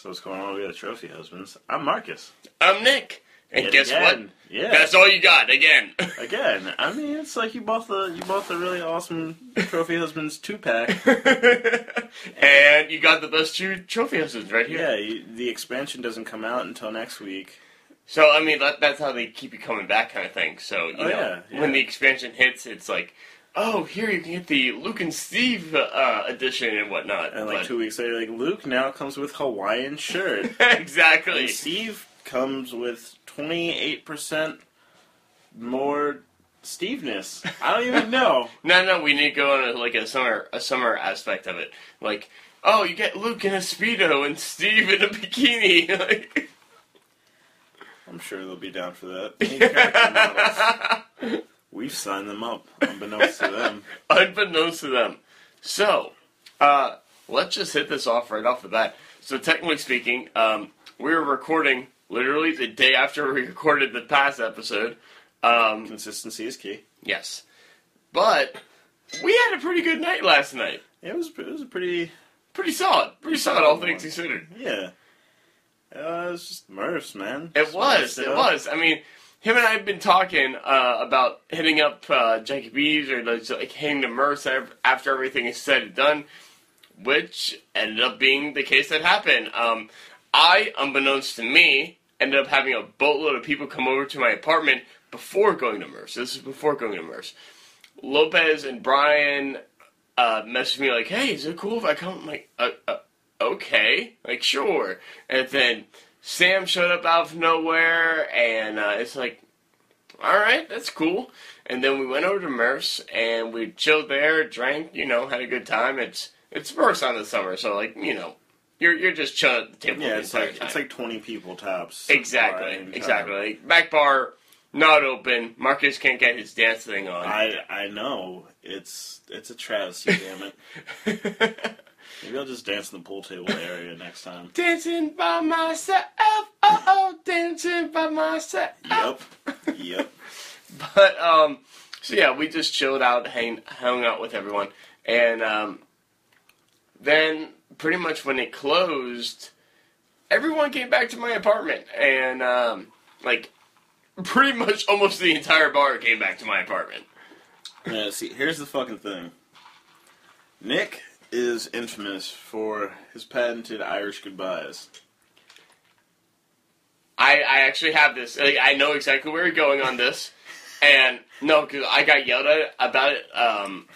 So what's going on? We got trophy husbands. I'm Marcus. I'm Nick. And Yet guess what? Yeah. That's all you got again. Again, I mean, it's like you bought the you bought the really awesome trophy husbands two pack. and you got the best two trophy husbands right here. Yeah, you, the expansion doesn't come out until next week. So I mean, that, that's how they keep you coming back, kind of thing. So you Oh, know, yeah, yeah. when the expansion hits, it's like, oh, here you can get the Luke and Steve uh, edition and whatnot. And like But- two weeks later, like Luke now comes with Hawaiian shirt, exactly. and Steve comes with twenty eight percent more Steveness. I don't even know. No, no, we need to go on a, like a summer a summer aspect of it. Like, oh, you get Luke in a speedo and Steve in a bikini. like, I'm sure they'll be down for that. Any character models, We've signed them up, unbeknownst to them. unbeknownst to them. So, uh, let's just hit this off right off the bat. So, technically speaking, um, we were recording literally the day after we recorded the past episode. Um, Consistency is key. yes, but we had a pretty good night last night. It was it was a pretty Pretty solid. Pretty solid, all things considered. yeah. Uh, it was just Murphs, man. It was. It up. was. I mean, him and I have been talking uh, about hitting up uh, Jackie B's or like hitting the Merce after everything is said and done, which ended up being the case that happened. Um, I, unbeknownst to me, ended up having a boatload of people come over to my apartment before going to Merce. This is before going to Merce. Lopez and Brian uh, messaged me like, "Hey, is it cool if I come?" I'm like, uh, uh, "Okay, like sure." And then Sam showed up out of nowhere, and uh, it's like, "All right, that's cool." And then we went over to Merce, and we chilled there, drank, you know, had a good time. It's it's Merce on the summer, so like you know, you're you're just chilling at the table Yeah, the it's like time. it's like twenty people tops. exactly, exactly. Like, back bar not open. Marcus can't get his dance thing on. I I know it's it's a travesty. damn it. Maybe I'll just dance in the pool table area next time. Dancing by myself, oh oh, dancing by myself. Yep. Yep. But um, so yeah, we just chilled out, hang, hung out with everyone, and um, then pretty much when it closed, everyone came back to my apartment, and um, like pretty much almost the entire bar came back to my apartment. Yeah, see, here's the fucking thing. Nick is infamous for his patented Irish goodbyes. I, I actually have this. Like, I know exactly where you're going on this, and no, because I got yelled at about it um,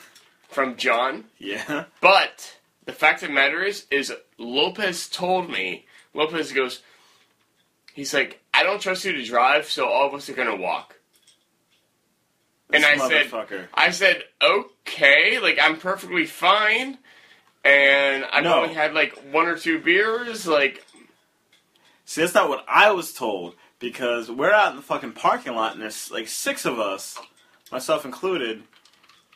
from John. Yeah. But the fact of the matter is, is Lopez told me. Lopez goes, he's like, I don't trust you to drive, so all of us are gonna walk. And This I said. I said, okay, like I'm perfectly fine, and I've No. only had like one or two beers, like See, that's not what I was told because we're out in the fucking parking lot and there's like six of us, myself included,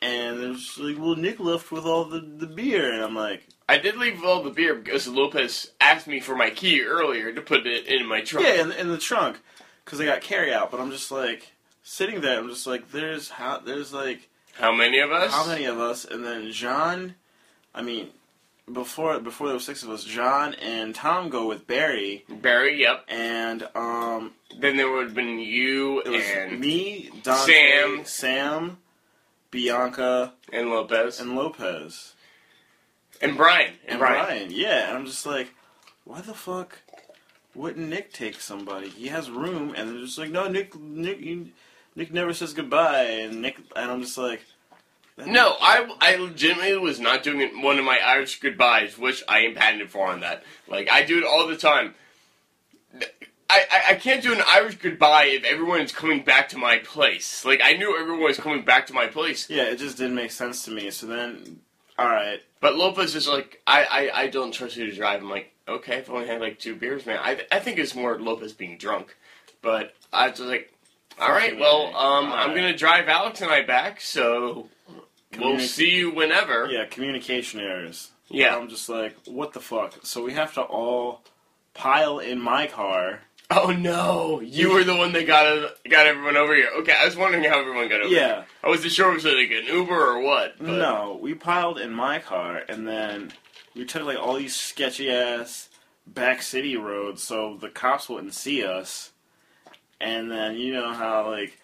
and there's like, well, Nick left with all the, the beer, and I'm like, I did leave all the beer because Lopez asked me for my key earlier to put it in my trunk. yeah, in, in the trunk, because I got carry out, but I'm just like sitting there, I'm just like, there's how there's like How many of us? how many of us, and then John, I mean, before before there were six of us, John and Tom go with Barry, Barry, yep. and um, Then there would have been you it was and me, Dante, Sam. Sam, Bianca, and Lopez and Lopez. and Brian and, and Brian. Brian. Yeah, and I'm just like, why the fuck wouldn't Nick take somebody? He has room, and they're just like, no, Nick, Nick, you, Nick never says goodbye, and Nick, and I'm just like, No, I, I legitimately was not doing it one of my Irish goodbyes, which I am patented for on that. Like I do it all the time. I, I, I can't do an Irish goodbye if everyone is coming back to my place. Like I knew everyone was coming back to my place, yeah, it just didn't make sense to me. So then, all right, but Lopez is like, I, I, I don't trust you to drive. I'm like, okay, I've only had like two beers, man. I, I think it's more Lopez being drunk, but I was like, all right, well, um, I'm gonna drive Alex and I back, so we'll see you whenever. yeah, communication errors. Yeah. I'm just like, what the fuck? So we have to all pile in my car. Oh no! You were the one that got got everyone over here. Okay, I was wondering how everyone got over Yeah. here. I wasn't sure if it was like an Uber or what. But No, we piled in my car, and then we took like all these sketchy ass back city roads, so the cops wouldn't see us. And then you know how like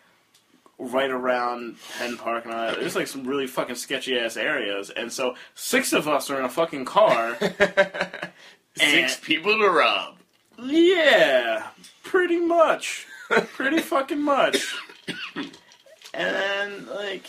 right around Penn Park and all that, there's like some really fucking sketchy ass areas. And so six of us are in a fucking car. Six people to rob. yeah, pretty much. Pretty fucking much. And then like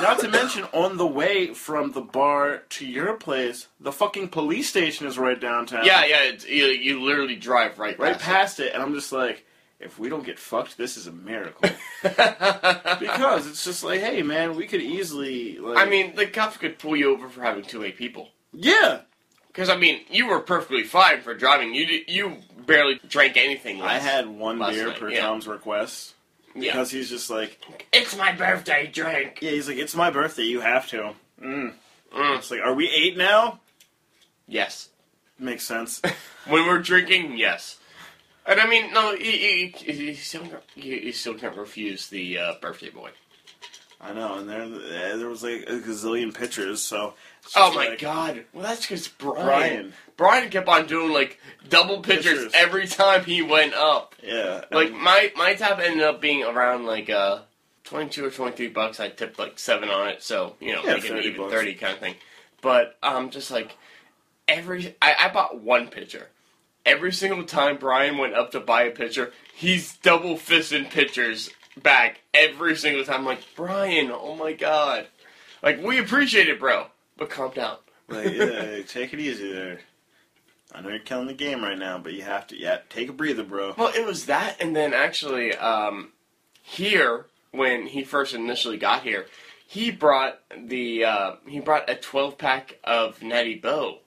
not to mention on the way from the bar to your place, the fucking police station is right downtown. Yeah, yeah. It's, you, you literally drive right, right past it, and I'm just like, if we don't get fucked, this is a miracle. because it's just like, hey, man, we could easily. Like, I mean, the cops could pull you over for having too many people. yeah, Because I mean, you were perfectly fine for driving. You you barely drank anything. I had one last beer night, per yeah. Tom's request yeah. because he's just like, It's my birthday drink. yeah, he's like, it's my birthday, you have to. Mm. Mm. It's like, are we eight now? Yes. Makes sense. When we're drinking, yes. And I mean, no, you, you, you, still, you, you still can't refuse the uh, birthday boy. I know, and there, there was like a gazillion pictures, so. Oh my like, god! Well, that's because Brian. Brian. Brian kept on doing like double pictures, Pictures. every time he went up. Yeah. Like my my tab ended up being around like uh twenty two or twenty three bucks. I tipped like seven on it, so you know, Yeah, 30 even bucks. thirty kind of thing. But um, just like every I, I bought one picture. Every single time Brian went up to buy a picture, he's double fisting pictures back every single time. I'm like Brian, oh my god, like we appreciate it, bro, but calm down. Like, yeah, take it easy there. I know you're killing the game right now, but you have to. Yeah, take a breather, bro. Well, it was that, and then actually, um, here when he first initially got here, he brought the uh, he brought a twelve pack of Natty Boh,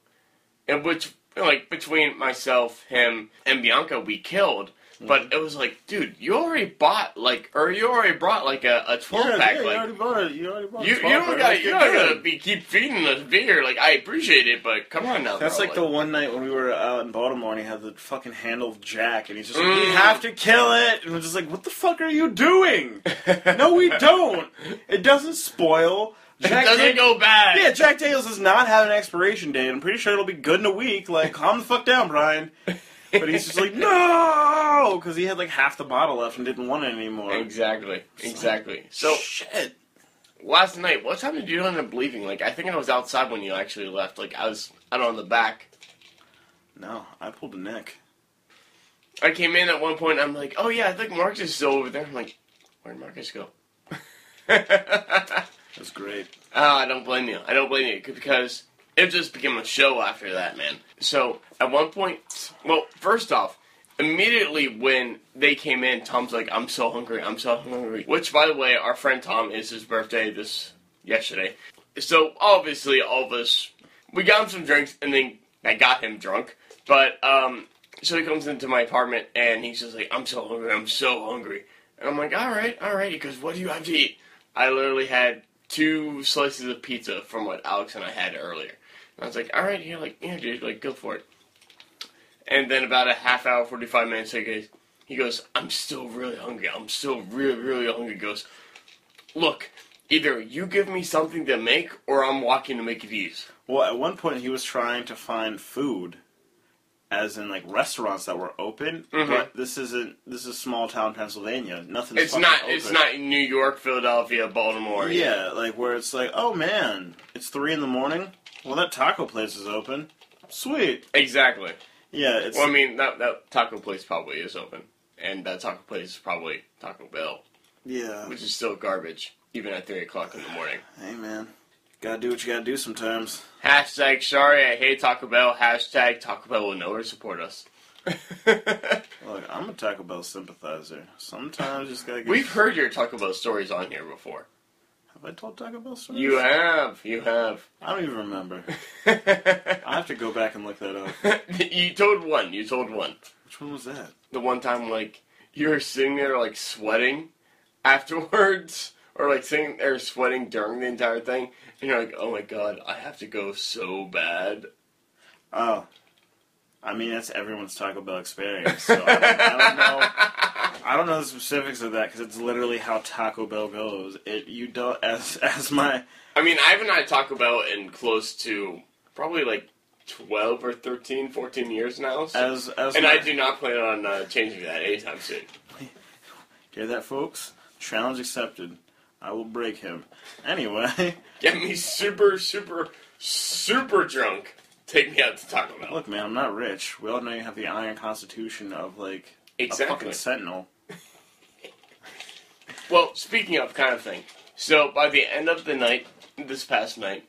which like between myself, him, and Bianca, we killed. But it was like, dude, you already bought like, or you already brought like a, a twelve yeah, pack. yeah, you already bought it. You already bought you, a you 12 don't pack. got Like, you you're don't gotta be keep feeding us beer. Like I appreciate it, but come on now. That's bro. like the one night when we were out in Baltimore and he had the fucking handle of Jack and he's just like, Mm. we have to kill it. And we're just like, what the fuck are you doing? no, we don't. It doesn't spoil. It Jack doesn't Dan- go bad. Yeah, Jack Daniels does not have an expiration date. I'm pretty sure it'll be good in a week. Like, calm the fuck down, Brian. But he's just like, no, because he had like half the bottle left and didn't want it anymore. Exactly, exactly. So shit. last night, what time did you end up leaving? Like, I think I was outside when you actually left. Like, I was out on the back. No, I pulled a neck. I came in at one point. I'm like, oh yeah, I think Marcus is still over there. I'm like, where'd Marcus go? That's great. Ah, I don't blame you. I don't blame you because it just became a show after that, man. So at one point, well, first off, immediately when they came in, Tom's like, "I'm so hungry. I'm so hungry." Which, by the way, our friend Tom is his birthday this yesterday. So obviously, all of us we got him some drinks, and then I got him drunk. But um, so he comes into my apartment, and he's just like, "I'm so hungry. I'm so hungry." And I'm like, "All right, all right." Goes, "What do you have to eat?" I literally had two slices of pizza from what Alex and I had earlier. And I was like, all right, yeah, like, yeah, dude, like, go for it. And then about a half hour, 45 minutes, he goes, he goes, I'm still really hungry. I'm still really, really hungry. He goes, look, either you give me something to make or I'm walking to McDee's. Well, at one point he was trying to find food, as in like restaurants that were open. Mhm. But this isn't. This is small town Pennsylvania. Nothing. It's not, Open. it's not New York, Philadelphia, Baltimore. Yeah, like where it's like, oh man, it's three in the morning. Well, that taco place is open. Sweet. Exactly. Yeah, it's. Well, I mean, that, that taco place probably is open. And that taco place is probably Taco Bell, yeah. which is still garbage, even at 3 o'clock in the morning. Hey man, gotta do what you gotta do sometimes. Hashtag sorry I hate Taco Bell. Hashtag Taco Bell will never support us. Look, I'm a Taco Bell sympathizer. Sometimes you just gotta. Get, We've heard your Taco Bell stories on here before. Have I told Taco Bell stories? You have. You have. I don't even remember. I have to go back and look that up. you told one. You told one. Which one was that? The one time, like, you were sitting there, like, sweating afterwards. Or, like, sitting there sweating during the entire thing. And you're like, oh my god, I have to go so bad. Oh. I mean, that's everyone's Taco Bell experience. So I, don't, I don't know. I don't know the specifics of that because it's literally how Taco Bell goes. It you don't as as my I mean, I haven't had Taco Bell in close to probably like 12 or 13, 14 years now. So. As as and my, I do not plan on uh, changing that anytime soon. hear that, folks. Challenge accepted. I will break him. Anyway, Get me super, super, super drunk. Take me out to Taco Bell. look, man, I'm not rich. We all know you have the iron constitution of like a fucking sentinel. Well, speaking of kind of thing, so by the end of the night, this past night,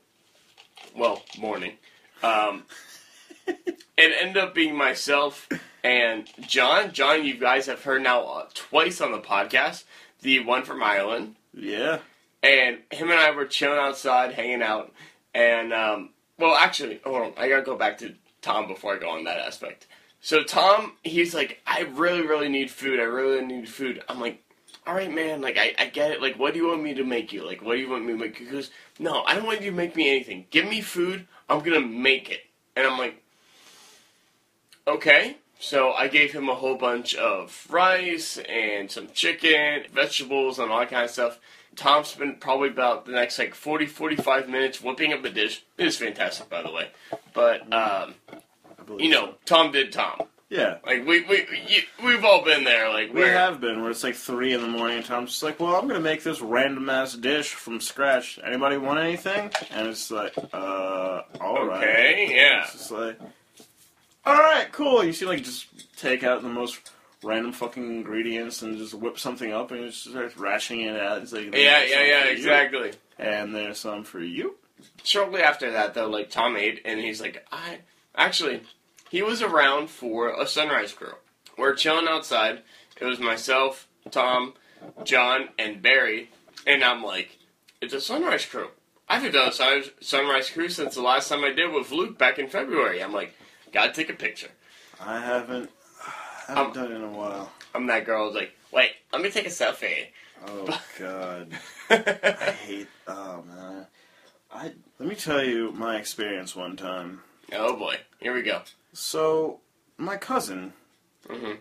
well, morning, um, it ended up being myself and John. John, you guys have heard now uh, twice on the podcast, the one from Ireland, Yeah. and him and I were chilling outside, hanging out, and um, well, actually, hold on, I gotta go back to Tom before I go on that aspect. So Tom, he's like, I really, really need food. I really need food. I'm like, all right, man. Like, I, I get it. Like, what do you want me to make you? Like, what do you want me to make? He goes, no, I don't want you to make me anything. Give me food. I'm gonna make it. And I'm like, okay. So I gave him a whole bunch of rice and some chicken, vegetables, and all that kind of stuff. Tom spent probably about the next like 40, 45 minutes whipping up the dish. It was fantastic, by the way. But, um, you know, so. Tom did Tom. Yeah. Like, we, we, you, we've all been there. Like, We have been where it's like three in the morning and Tom's just like, well, I'm gonna make this random ass dish from scratch. Anybody want anything? And it's like, uh, all right. Okay, yeah. It's just like, all right, cool. You see, like, just take out the most random fucking ingredients and just whip something up and just start rationing it out. It's like, Yeah, yeah, yeah, for you, exactly. And there's some for you. Shortly after that, though, like Tom ate, and he's like, I actually, he was around for a sunrise crew. We're chilling outside. It was myself, Tom, John, and Barry, and I'm like, it's a sunrise crew. I haven't done a sunrise crew since the last time I did with Luke back in February. I'm like, gotta take a picture. I haven't, I haven't Um, done it in a while. I'm that girl who's like, wait, let me take a selfie. Oh god. I hate. Oh man. I let me tell you my experience one time. oh boy, here we go. So my cousin, hmm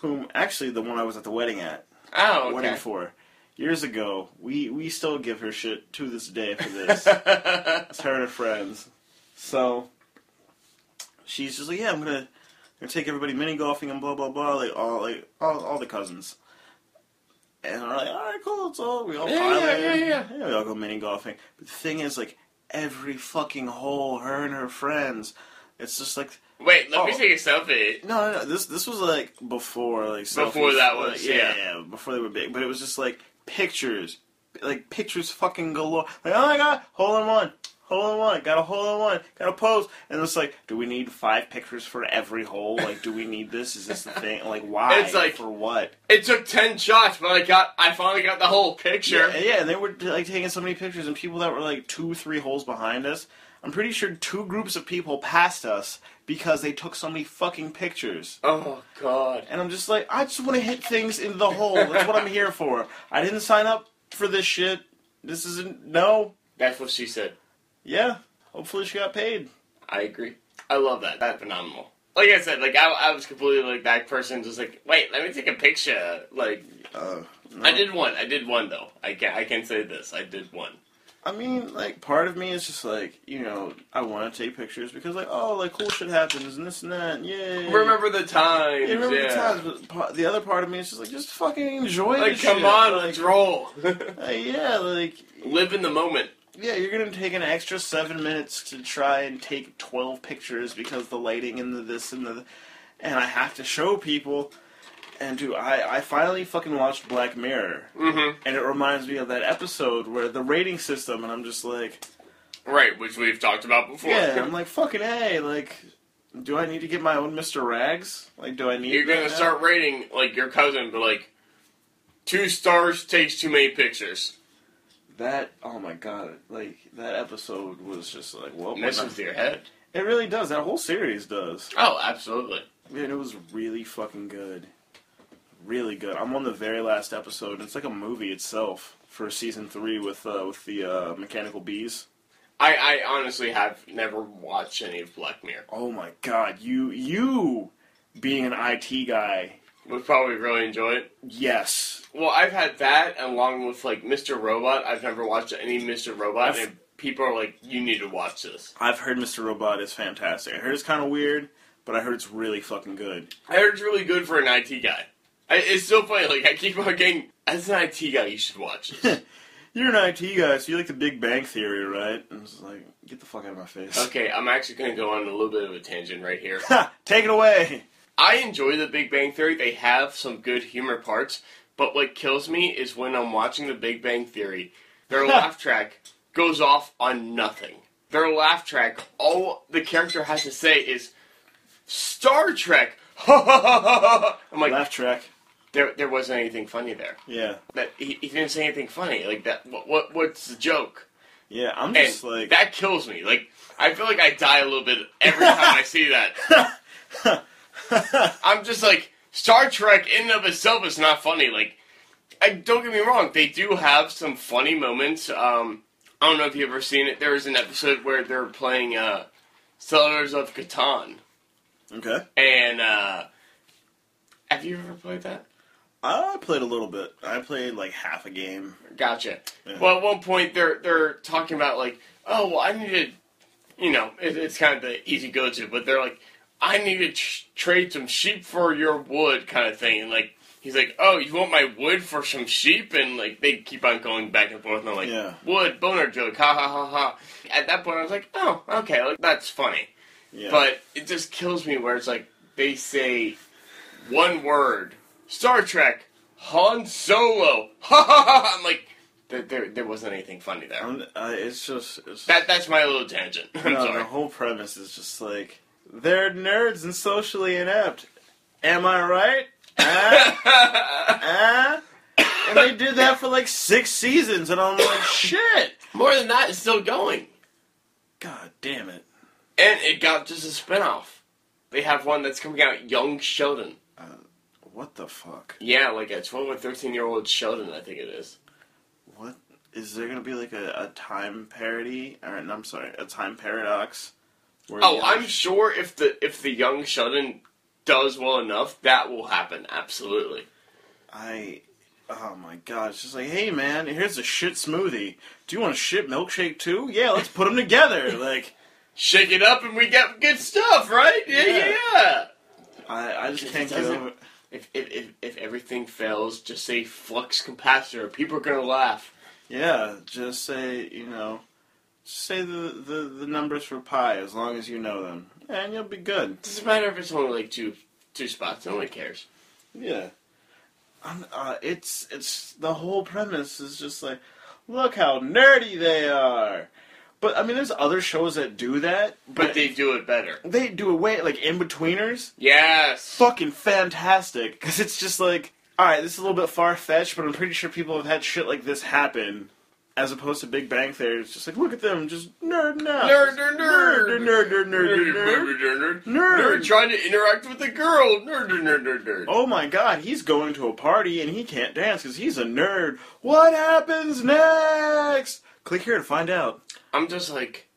whom actually the one I was at the wedding at, Oh, okay. wedding for, years ago, we we still give her shit to this day for this. it's her and her friends. So she's just like, yeah, I'm gonna, gonna take everybody mini golfing and blah blah blah, like all like all, all the cousins. And we're like, all right, cool, it's all we all Yeah, pile yeah, in. yeah, yeah. we all go mini golfing. But the thing is, like every fucking hole, her and her friends, it's just like Wait, let me Oh. take a selfie. no, no, no. This this was like before like Before selfies, that like, was, yeah, yeah. yeah, before they were big. But it was just like pictures, like pictures fucking galore. Like oh my god, hole in one, hole in one, got a hole in one, got a pose, and it's like, do we need five pictures for every hole? Like, do we need this? Is this the thing? Like, why? It's like- for what? It took ten shots, but I got I finally got the whole picture. Yeah, yeah, and they were like taking so many pictures, and people that were like two, three holes behind us. I'm pretty sure two groups of people passed us because they took so many fucking pictures. Oh god. And I'm just like, I just want to hit things in the hole. That's what I'm here for. I didn't sign up for this shit. This isn't. No. That's what she said. Yeah. Hopefully she got paid. I agree. I love that. That's phenomenal. Like I said, like I, I was completely like that person, just like, wait, let me take a picture. Like Uh, no. I did one. I did one though. I can I can say this. I did one. I mean, like, part of me is just like, you know, I want to take pictures because, like, oh, like, cool shit happens and this and that. And yay. Remember the times? Yeah, remember yeah. the times. But the other part of me is just like, just fucking enjoy Like, come shit. on, Like, let's roll. like, yeah, like, Live in the moment. Yeah, you're gonna take an extra seven minutes to try and take twelve pictures because the lighting and the this and the, and I have to show people. And dude, I I finally fucking watched Black Mirror, Mm-hmm. and it reminds me of that episode where the rating system, and I'm just like, Right, which we've talked about before. yeah, I'm like fucking hey, like, do I need to get my own Mister Rags? Like, do I need? You're gonna now? start rating like your cousin, but like two stars takes too many pictures. That. Oh my god, like that episode was just like, well, Messes with your head. it really does. That whole series does. Oh, absolutely. Man, it was really fucking good. Really good. I'm on the very last episode. It's like a movie itself for season three with uh, with the uh, mechanical bees. I, I honestly have never watched any of Black Mirror. Oh my god, you you being an IT guy, Would probably really enjoy it. yes. Well, I've had that along with like Mr. Robot. I've never watched any Mr. Robot. I've- and people are like, you need to watch this. I've heard Mr. Robot is fantastic. I heard it's kind of weird, but I heard it's really fucking good. I heard it's really good for an IT guy. I, it's so funny. Like I keep on getting, as an IT guy, you should watch this. You're an IT guy, so you like the Big Bang Theory, right? And it's like, get the fuck out of my face. okay, I'm actually going to go on a little bit of a tangent right here. Take it away. I enjoy the Big Bang Theory. They have some good humor parts, but what kills me is when I'm watching the Big Bang Theory, their laugh track goes off on nothing. Their laugh track, all the character has to say is Star Trek. I'm like, Laugh track. there, there wasn't anything funny there. Yeah. That he, he didn't say anything funny. Like that. What, what what's the joke? Yeah, I'm And just like. that kills me. Like I feel like I die a little bit every time I see that. I'm just like Star Trek in and of itself is not funny. Like, I, don't get me wrong, they do have some funny moments. Um, I don't know if you've ever seen it. There was an episode where they're playing uh, Settlers of Catan, okay. and uh, have you ever played that? I played a little bit. I played like half a game. Gotcha. Yeah. Well, at one point they're they're talking about like, oh, well, I need to, you know, it, it's kind of the easy go to, but they're like, I need to tr- trade some sheep for your wood, kind of thing, and like. He's like, oh, you want my wood for some sheep? And like they keep on going back and forth, and I'm like, Yeah. wood boner joke, ha ha ha ha. At that point, I was like, oh, okay, like, that's funny. Yeah. But it just kills me where it's like they say one word, Star Trek, Han Solo. Ha ha ha! I'm like, there, there, there wasn't anything funny there. Uh, it's just. It's, That that's my little tangent. I'm no, the whole premise is just like they're nerds and socially inept. Am I right? Ah, ah. And they did that for like six seasons, and I'm like, shit. More than that, it's still going, God damn it. and it got just a spinoff. They have one that's coming out, Young Sheldon. What the fuck? Yeah, like a 12 or 13 year old Sheldon, I think it is. What is there gonna be like a, a time parody? Or no, I'm sorry, a time paradox? Oh, I'm sure if the if the Young Sheldon does well enough, that will happen. Absolutely. I. Oh my god! It's just like, hey man, here's a shit smoothie. Do you want a shit milkshake too? Yeah, let's put them together. Like, Shake it up and we get good stuff, right? Yeah, yeah. Yeah. I, I just can't get over. If, if, if, if everything fails, just say flux capacitor. People are gonna laugh. Yeah, just say you know, say the, the the numbers for pi as long as you know them, and you'll be good. doesn't matter if it's only like two two spots. No one cares. Yeah. I'm, uh, it's it's the whole premise is just like, look how nerdy they are. But I mean, there's other shows that do that, But they do it better. they do it way like Inbetweeners. Yes. Fucking fantastic, because it's just like, all right, this is a little bit far fetched, but I'm pretty sure people have had shit like this happen. As opposed to Big Bang Theory, it's just like, look at them, just nerding out. Nerd, nerd, nerd, nerd, nerd, nerd, nerd, nerd. nerd, nerd, Nerd. nerd, trying to interact with a girl. Nerd, nerd, nerd, nerd, nerd. Oh my god, he's going to a party and he can't dance because he's a nerd. What happens next? Click here to find out. I'm just like,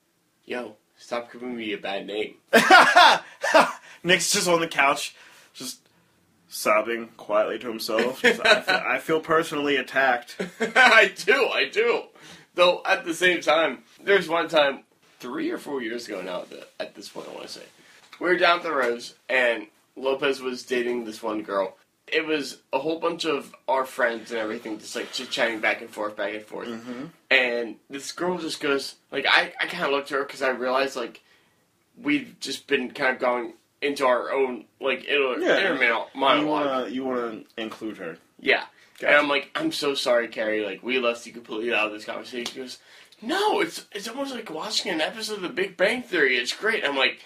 yo, stop giving me a bad name. Nick's just on the couch, just sobbing quietly to himself. I, feel, I feel personally attacked. I do, I do. Though at the same time, there's one time three or four years ago now. At, this point, I want to say we were down at the Rose, and Lopez was dating this one girl. It was a whole bunch of our friends and everything, just like chit chatting back and forth, back and forth. Mm-hmm. And this girl just goes, like, I, I kind of looked at her because I realized, like, we've just been kind of going into our own, like, inner, Yeah. inner You monologue. you wanna include her. Yeah. Gotcha. And I'm like, I'm so sorry, Carrie. Like, we left you completely out of this conversation. She goes, No, it's it's almost like watching an episode of The Big Bang Theory. It's great. I'm like,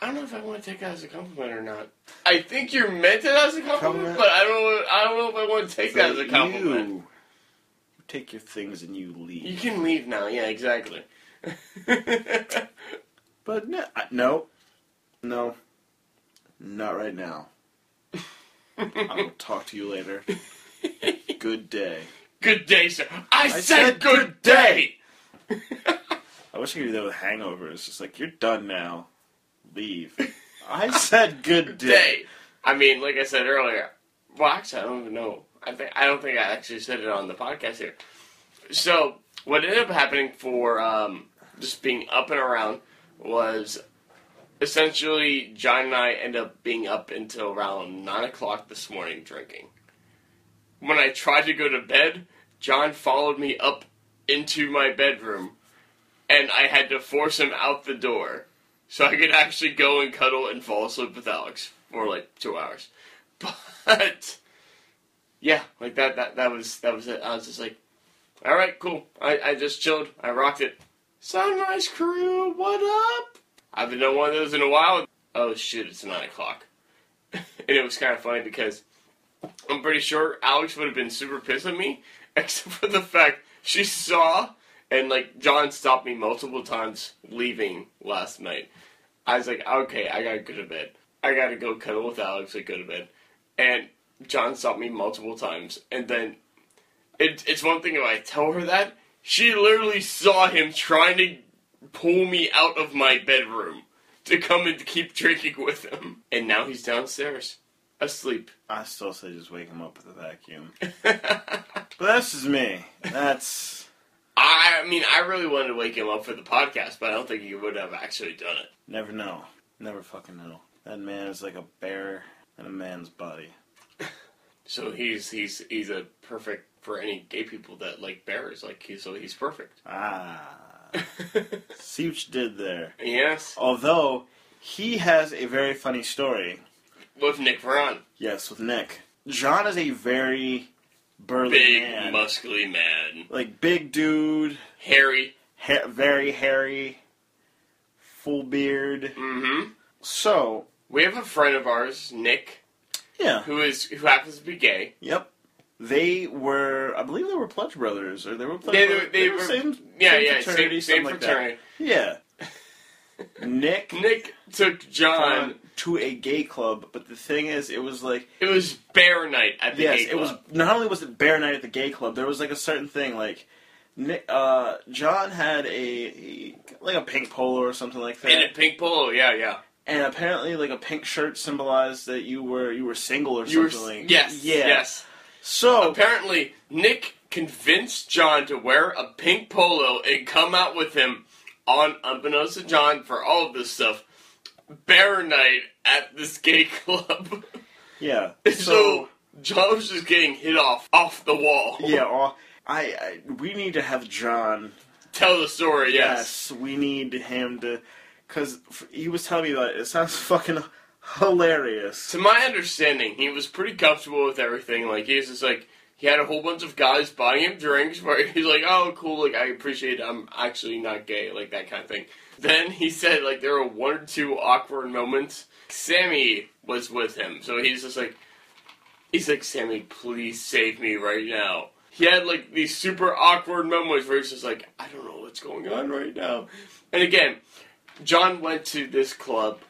I don't know if I want to take that as a compliment or not. I think you're meant it as a compliment, Compliment. but I don't know. I don't know if I want to take that as a compliment. You, you take your things and you leave. You can leave now. Yeah, exactly. But no, no, no, not right now. I'll talk to you later. Good day. good day, sir. I, I said, said good good day. I wish I could do that with Hangover. It's just like you're done now. Leave. I said good day. day. I mean, like I said earlier, well, actually, I don't even know. I think I don't think I actually said it on the podcast here. So what ended up happening for um, just being up and around was essentially John and I end up being up until around nine o'clock this morning drinking. When I tried to go to bed, John followed me up into my bedroom, and I had to force him out the door so I could actually go and cuddle and fall asleep with Alex for like two hours. But yeah, like that that that was that was it. I was just like, all right, cool. I, I just chilled. I rocked it. Sunrise crew, what up? I haven't done one of those in a while. Oh shit, it's nine o'clock. and it was kind of funny because I'm pretty sure Alex would have been super pissed at me, except for the fact she saw and like John stopped me multiple times leaving last night. I was like, okay, I gotta go to bed. I gotta go cuddle with Alex and go to bed. And John stopped me multiple times, and then it, it's one thing if I tell her that she literally saw him trying to pull me out of my bedroom to come and keep drinking with him, and now he's downstairs asleep. I still say just wake him up with a vacuum. But that's just me. That's I mean, I really wanted to wake him up for the podcast, but I don't think he would have actually done it. never know. Never fucking know. That man is like a bear in a man's body. So he's he's he's a perfect for any gay people that like bears. Like he's so he's perfect. Ah. See what you did there. yes, Although he has a very funny story. with Nick Veron, Yes, with Nick. John is a very burly big man. muscly man, like big dude, hairy. ha- very hairy, full beard. Mm-hmm. So, We have a friend of ours, Nick, yeah. who is who happens to be gay. Yep. They were, I believe they were Pledge Brothers, or they were Pledge They, Brothers. they, were same, yeah same yeah fraternity, same, same something like that. fraternity. Yeah. Nick Nick took John. to a gay club, but the thing is, it was like, It was bear night at the yes, gay it was, not only was it bear night at the gay club, there was like a certain thing, like, Nick, uh, John had a, like a pink polo or something like that. in a pink polo. Yeah yeah. and apparently like a pink shirt symbolized that you were you were single or You were something like yes yeah yes. So Apparently, Nick convinced John to wear a pink polo and come out with him on, unbeknownst to John, for all of this stuff, bear night at this gay club. yeah so, so John was just getting hit off off the wall. yeah I, I we need to have John Tell the story, yes. yes we need him to because he was telling me that it sounds fucking hilarious To my understanding, he was pretty comfortable with everything. Like, he was just like, he had a whole bunch of guys buying him drinks where he's like, oh, cool, like, I appreciate it. I'm actually not gay, like, that kind of thing. Then he said, like, there were one or two awkward moments. Sammy was with him, so he's just like, he's like, Sammy, please save me right now. He had, like, these super awkward moments where he's just like, I don't know what's going on right now. And again, John went to this club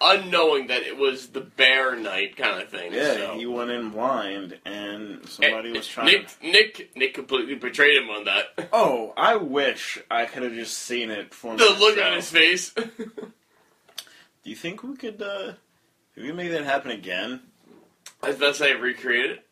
unknowing that it was the bear night kind of thing. yeah so. he went in blind and somebody And was trying Nick, to Nick, Nick completely betrayed him on that. oh I wish I could have just seen it for the look on his face. do you think we could uh if we make that happen again As best I recreated it.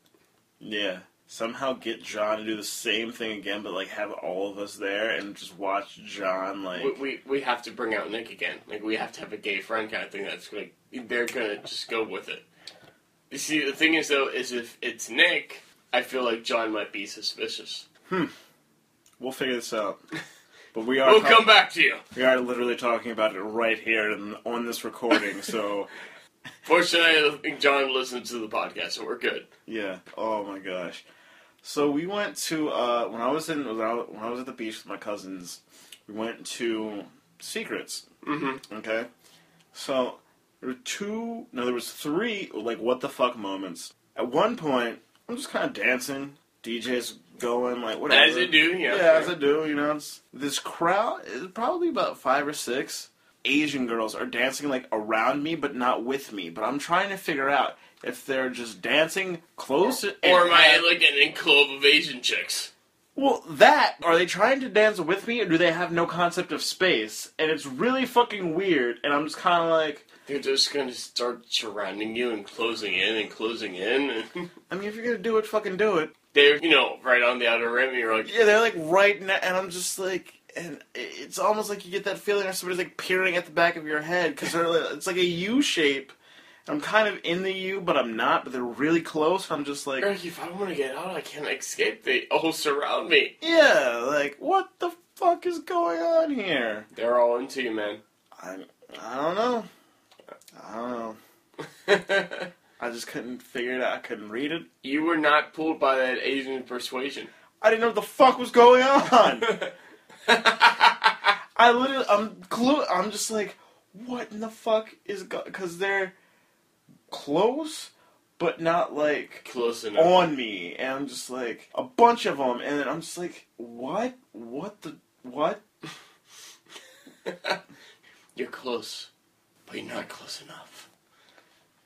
Yeah. Somehow get John to do the same thing again, but like have all of us there and just watch John like. We, we we have to bring out Nick again. Like we have to have a gay friend kind of thing. That's like they're gonna just go with it. You see, the thing is though, is if it's Nick, I feel like John might be suspicious. Hmm. We'll figure this out. But we are We'll talk- come back to you. we are literally talking about it right here and on this recording. So Fortunately, I think John listens to the podcast, so we're good. yeah. Oh my gosh. So we went to uh, when I was in when I, was at the beach with my cousins. We went to Seacrets. Mm-hmm. Okay. So there were two. No, there was three like what the fuck moments. At one point, I'm just kind of dancing. DJ's going like whatever. As you do, yeah. Yeah, as I do. You know, it's, this crowd is probably about five or six Asian girls are dancing like around me, but not with me. But I'm trying to figure out if they're just dancing close. Or am I like an enclave of Asian chicks? well, that are they trying to dance with me, or do they have no concept of space? And it's really fucking weird. And I'm just kind of like. They're just gonna start surrounding you and closing in and closing in. And I mean, if you're gonna do it, fucking do it. they're you know right on the outer rim. And you're like, Yeah, they're like right now, and I'm just like, and it's almost like you get that feeling that somebody's like peering at the back of your head because like, it's like a U shape. I'm kind of in the U, but I'm not. But they're really close. I'm just like, Eric, if I want to get out, I can't escape. They all oh, surround me. yeah, like what the fuck is going on here? They're all into you, man. I I don't know. I don't know. I just couldn't figure it out. I couldn't read it. you were not pulled by that Asian persuasion. I didn't know what the fuck was going on. I literally, I'm clue. I'm just like, what in the fuck is go? Because they're close, but not like Close enough. on me, and I'm just like a bunch of them, and I'm just like, what? What the what? You're close, but you're not close enough.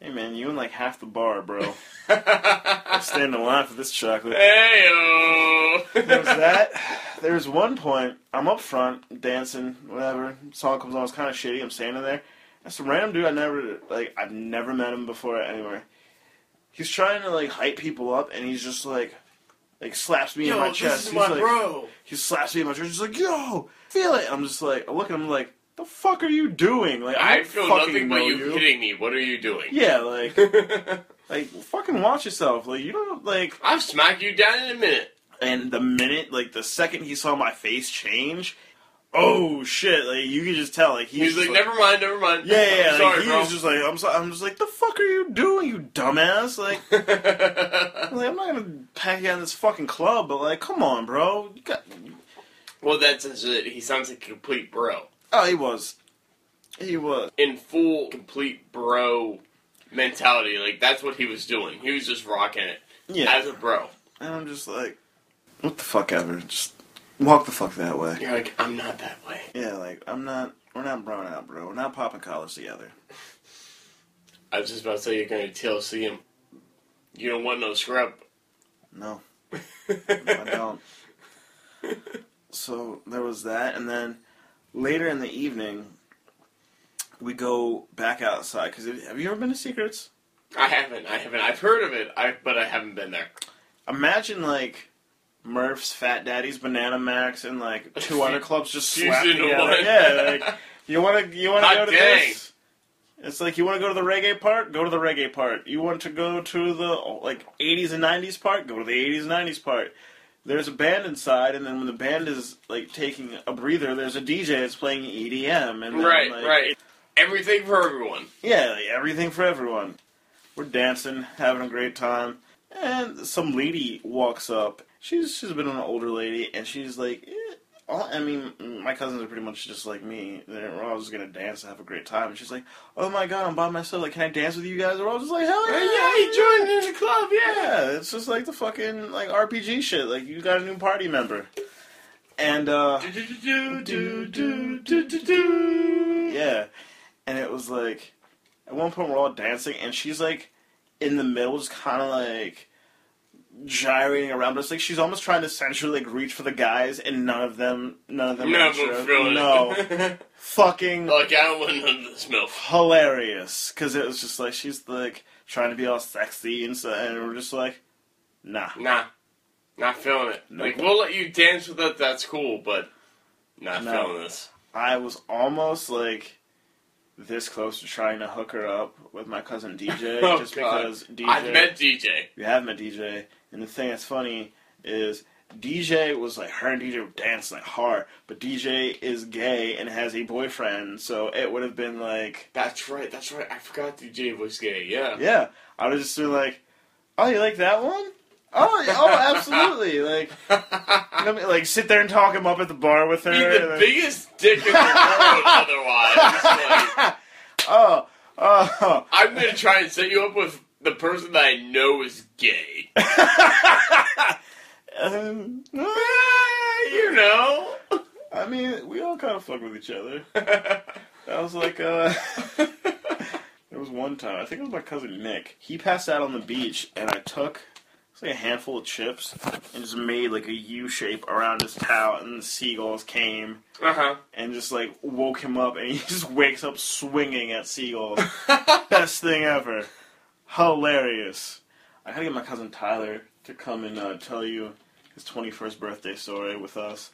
Hey man, you and like half the bar, bro. I stand in line for this chocolate. Heyo. There's that. There's one point, I'm up front, dancing, whatever. Song comes on, it's kind of shitty. I'm standing there. And a random dude I never, like, I've never met him before anywhere. He's trying to, like, hype people up, and he's just, like, like, slaps me in my Yo, chest. this is he's my like, bro. He slaps me in my chest. He's like, yo, feel it. I'm just like, I look at him like, the fuck are you doing? Like, I, I feel fucking nothing but know you, hitting me. What are you doing? Yeah, like, like, fucking watch yourself. Like, you don't, like, I'll smack you down in a minute. And the minute, like the second he saw my face change, oh shit! Like you can just tell, like He's, he's like, just never mind, never mind. yeah, yeah, yeah. Like, sorry, he bro. was just like, I'm, so, I'm just like, the fuck are you doing, you dumbass? Like, like, I'm not gonna pack you out in this fucking club, but like, come on, bro. You got, well, that's it. Uh, he sounds like a complete bro. oh, he was, he was. In full, complete bro mentality. Like, that's what he was doing. He was just rocking it Yeah, as a bro. and I'm just like, what the fuck ever? Just walk the fuck that way. You're like, I'm not that way. Yeah, like I'm not. We're not brown out, bro. We're not popping collars together. I was just about to say you're going to TLC him. You don't want no scrub. No. I don't. So there was that, and then later in the evening, we go back outside. Because have you ever been to Seacrets? I haven't. I haven't. I've heard of it, I, but I haven't been there. Imagine like Murph's, Fat Daddy's, Banana Max, and like two other clubs just slapped into together. one. Yeah, like you want to you want to go to dang. this. It's like you want to go to the reggae part, go to the reggae part. You want to go to the like 80s and 90s part, go to the 80s and 90s part. There's a band inside, and then when the band is like taking a breather, there's a DJ that's playing EDM, and then, Right, like, right. Everything for everyone. yeah, like, everything for everyone. We're dancing, having a great time, and some lady walks up. She's she's been an older lady, and she's like, eh, all- I mean, my cousins are pretty much just like me. They're all just gonna dance and have a great time. And she's like, "Oh my god, I'm by myself. Like, can I dance with you guys?" We're all just like, "Hell yeah, Yeah, he joined in the club. Yeah. yeah!" It's just like the fucking like RPG shit. Like, you got a new party member, and uh. Yeah. And it was like, at one point we're all dancing, and she's like in the middle, just kind of like gyrating around. But it's like she's almost trying to sensually like reach for the guys, and none of them, none of them, None of them feel it. No, fucking like, I want of this milk. hilarious. Because it was just like she's like trying to be all sexy and so, and we're just like, nah. Nah. Not feeling it. Nope. Like, we'll let you dance with it, that's cool, but not No. feeling this. I was almost like this close to trying to hook her up with my cousin DJ, Oh, just God. because DJ. I've met DJ. We have met DJ, and the thing that's funny is DJ was like her and DJ were dancing like hard, but DJ is gay and has a boyfriend, so it would have been like, That's right, that's right. I forgot DJ was gay, yeah. yeah, I would have just been like, oh, you like that one? Oh, oh, absolutely. Like, like sit there and talk him up at the bar with her. Be the then- biggest dick in the world otherwise. Like, oh, oh, I'm gonna try and set you up with the person that I know is gay. um, Ah, you know. I mean, we all kind of fuck with each other. That was like, uh, there was one time, I think it was my cousin Nick. He passed out on the beach, and I took it's like a handful of chips and just made like a U shape around his towel, and the seagulls came Uh huh. and just like woke him up, and he just wakes up swinging at seagulls. Best thing ever. Hilarious. I gotta get my cousin Tyler to come and uh, tell you his 21st birthday story with us.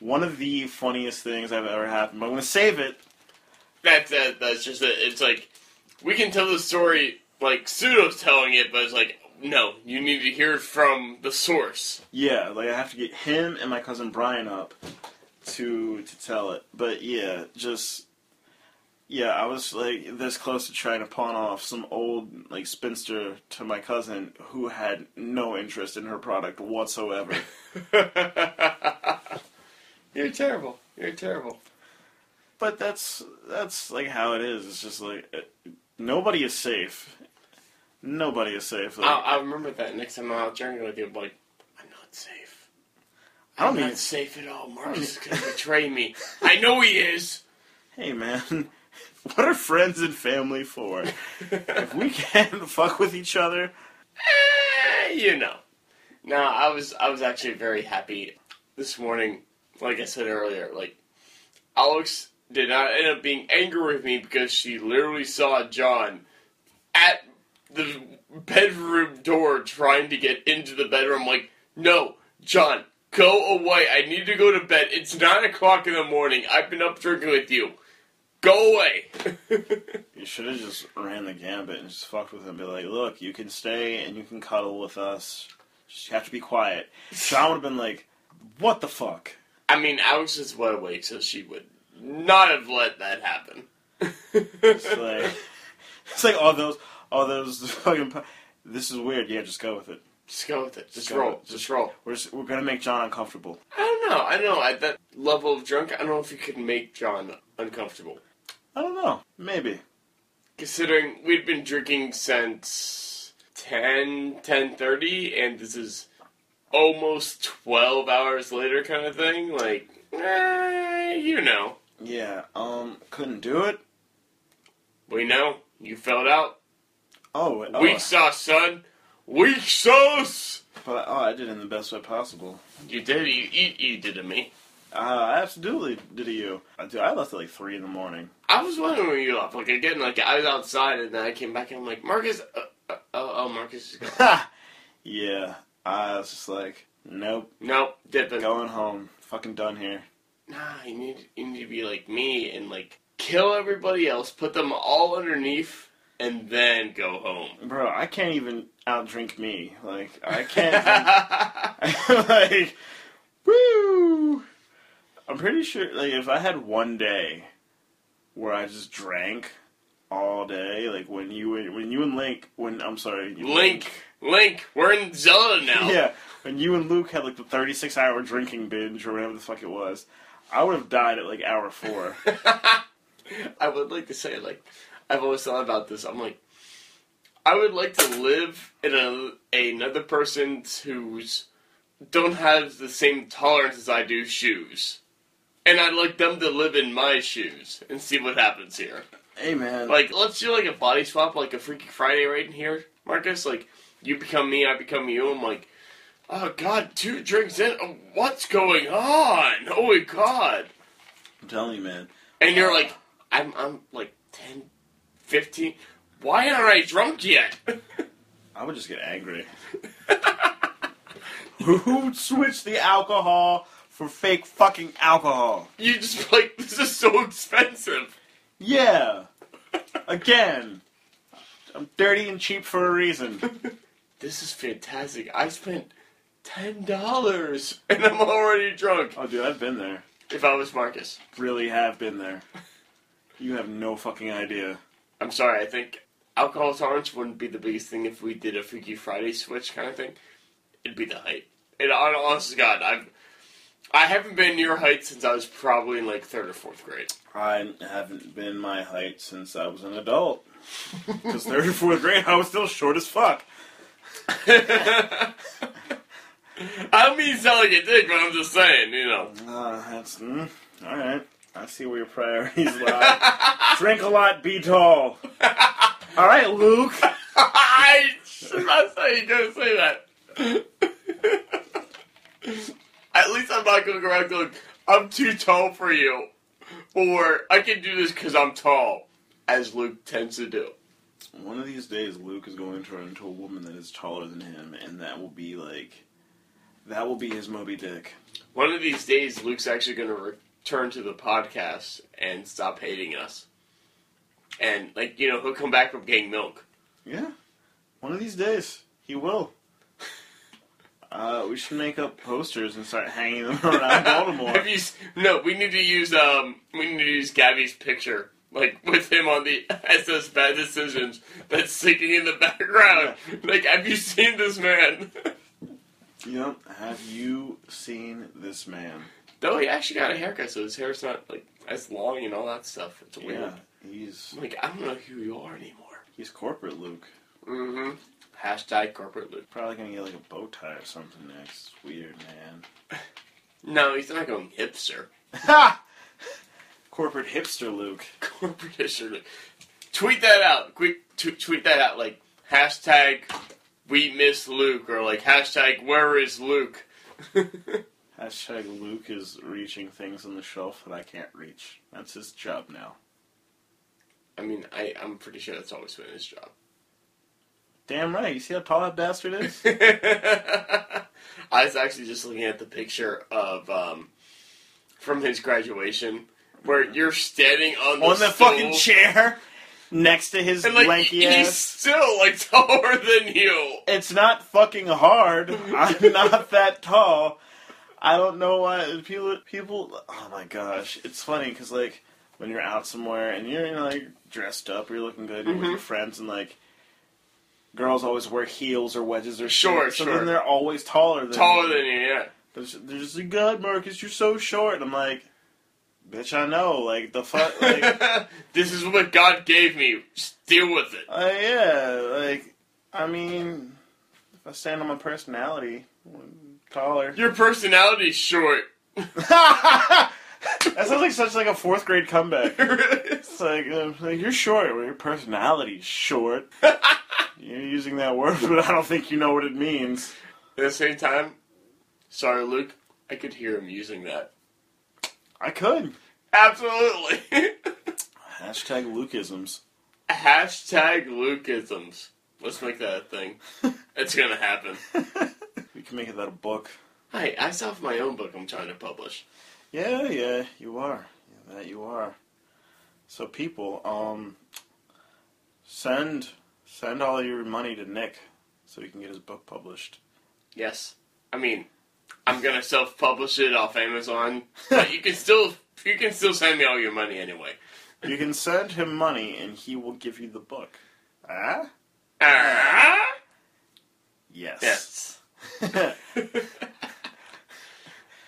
One of the funniest things I've ever happened. But I'm gonna save it. That's uh, that's just it. It's like we can tell the story like pseudo's telling it, but it's like no, you need to hear it from the source. Yeah, like I have to get him and my cousin Brian up to to tell it. But yeah, just yeah, I was like this close to trying to pawn off some old like spinster to my cousin who had no interest in her product whatsoever. You're terrible. You're terrible. but that's that's like how it is. It's just like uh, nobody is safe. Nobody is safe. Like, I'll, I'll remember that next time I'm out drinking with you. I'm like, I'm not safe. I don't I'm mean- not safe at all. Marcus is gonna betray me. I know he is. hey man, what are friends and family for? if we can't fuck with each other, Eh, you know. No, I was I was actually very happy this morning. Like I said earlier, like Alex did not end up being angry with me because she literally saw John at the bedroom door trying to get into the bedroom. Like, no, John, go away. I need to go to bed. It's nine o'clock in the morning. I've been up drinking with you. Go away. you should have just ran the gambit and just fucked with him. Be like, look, you can stay and you can cuddle with us. Just have to be quiet. John would have been like, what the fuck? I mean, Alex is wide awake, so she would not have let that happen. It's like, it's like all those, all those fucking. This is weird. Yeah, just go with it. Just go with it. Just go roll. with- Just roll. We're just, we're gonna make John uncomfortable. I don't know. I don't know. At that level of drunk, I don't know if you could make John uncomfortable. I don't know. Maybe. Considering we've been drinking since 10, 10.30, and this is almost 12 hours later kind of thing. Like, eh, you know. Yeah. Um. Couldn't do it. We know. You filled out. Oh. oh Weak sauce, son. Weak sauce! But oh, I did it in the best way possible. You did. You, you, you did to me. Uh, absolutely did to you. I, dude, I left at like three in the morning. I was wondering when you left. Like again, like I was outside and then I came back and I'm like, Marcus. Uh, uh, oh, oh, Marcus is gone. Yeah. I was just like, nope, nope, dipping. going home. Fucking done here. Nah, you need you need to be like me and like kill everybody else, put them all underneath, and then go home. Bro, I can't even outdrink me. Like, I can't. like, woo! I'm pretty sure, like, if I had one day where I just drank all day, like when you and when you and Link, when I'm sorry, you- Link, Link, we're in Zelda now. yeah, when you and Luke had like the 36 hour drinking binge or whatever the fuck it was, I would have died at like hour four. I would like to say like I've always thought about this. I'm like I would like to live in a another person's who's don't have the same tolerance as I do shoes. And I'd like them to live in my shoes and see what happens here. hey man, Like, let's do like a body swap, like a Freaky Friday right in here, Marcus. Like, you become me, I become you. I'm like, oh god, two drinks in. oh, What's going on? Oh my god. I'm telling you, man. And you're like, I'm, I'm like 10, 15. Why aren't I drunk yet? I would just get angry. Who switched the alcohol for fake fucking alcohol? you just like, this is so expensive. Yeah. Again. I'm dirty and cheap for a reason. This is fantastic. I spent $10 and I'm already drunk. Oh, dude, I've been there. If I was Marcus. Really have been there. You have no fucking idea. I'm sorry, I think alcohol tolerance wouldn't be the biggest thing if we did a Freaky Friday switch kind of thing. It'd be the height. And hon- honest to God, I've I haven't been your height since I was probably in like third or fourth grade. I haven't been my height since I was an adult. Because third or fourth grade, I was still short as fuck. I don't mean sound like a dick, but I'm just saying, you know. Uh, that's mm, all right. I see where your priorities lie. Drink a lot, be tall. All right, Luke. I should not say you gonna say that. At least I'm not gonna go around going, I'm too tall for you. Or I can do this because I'm tall, as Luke tends to do. One of these days, Luke is going to turn into a woman that is taller than him, and that will be like, that will be his Moby Dick. One of these days, Luke's actually going to return to the podcast and stop hating us. And, like, you know, he'll come back from getting milk. Yeah, one of these days he will. Uh, we should make up posters and start hanging them around Baltimore. Have you? s- No, we need to use um, we need to use Gabby's picture, like with him on the SS Bad Decisions that's sinking in the background. Like, have you seen this man? Yep. Have you seen this man? Though he actually got a haircut, so his hair's not like as long and all that stuff. It's weird. Yeah, he's Like, I don't know who you are anymore. he's corporate Luke. Mm-hmm. Hashtag corporate Luke. Probably gonna get like a bow tie or something next. Weird man. No, he's not going hipster. Ha! Corporate hipster Luke. Corporate hipster. Luke. Tweet that out. Quick, t- tweet that out. Like hashtag we miss Luke or like hashtag where is Luke. Hashtag Luke is reaching things on the shelf that I can't reach. That's his job now. I mean, I, I'm pretty sure that's always been his job. Damn right. You see how tall that bastard is? I was actually just looking at the picture of um, from his graduation where you're standing on the, On the stool, fucking chair next to his and like lanky he's ass. still like taller than you. It's not fucking hard. I'm not that tall. I don't know why people. People. Oh my gosh, it's funny because like when you're out somewhere and you're you know, like dressed up, or you're looking good you're with your friends, and like girls always wear heels or wedges or Sure, shit, So sure. then they're always taller than Taller you. than you, yeah. They're just like, God, Marcus, you're so short. And I'm like, bitch, I know. Like the fuck. Like, this is what God gave me. Just deal with it. uh, yeah. Like, I mean, if I stand on my personality, I'm taller. Your personality's short. that sounds like such like a fourth grade comeback. It's like, uh, like you're short, well, your personality's short. You're using that word, but I don't think you know what it means. At the same time, sorry, Luke, I could hear him using that. I could. Absolutely. Hashtag Lukeisms. Hashtag Lukeisms. Let's make that a thing. It's gonna happen. we can make it that a book. Hey, I still have my own book I'm trying to publish. Yeah, yeah, you are. Yeah, that you are. So people, um, send send all your money to Nick so he can get his book published. Yes. I mean, I'm gonna self-publish it off Amazon, but you can still you can still send me all your money anyway. You can send him money and he will give you the book. Ah? Ah? Yes. Yes.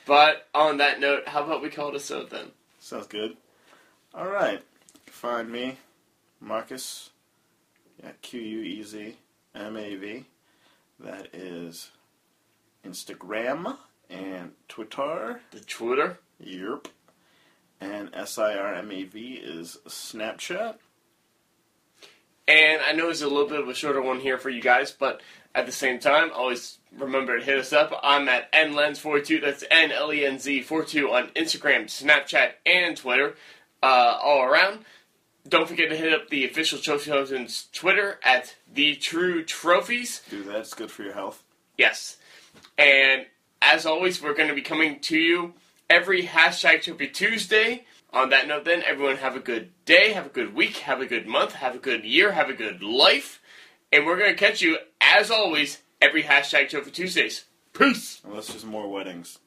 But on that note, how about we call it a so then? Sounds good. All right. Find me, Marcus. Yeah, Q U E Z M A V. That is Instagram and Twitter. The Twitter. Yep. And S I R M A V is Snapchat. And I know it's a little bit of a shorter one here for you guys, but at the same time, always remember to hit us up. I'm at nlenz42. That's N L E N Z 42 on Instagram, Snapchat, and Twitter, uh, all around. Don't forget to hit up the official Trophy Husbands Twitter at the True Trophies. Do that. It's good for your health. Yes. And as always, we're going to be coming to you every hashtag Trophy Tuesday. On that note, then, everyone have a good day, have a good week, have a good month, have a good year, have a good life. And we're going to catch you, as always, every hashtag Trophy Tuesdays. Peace! Unless there's more weddings.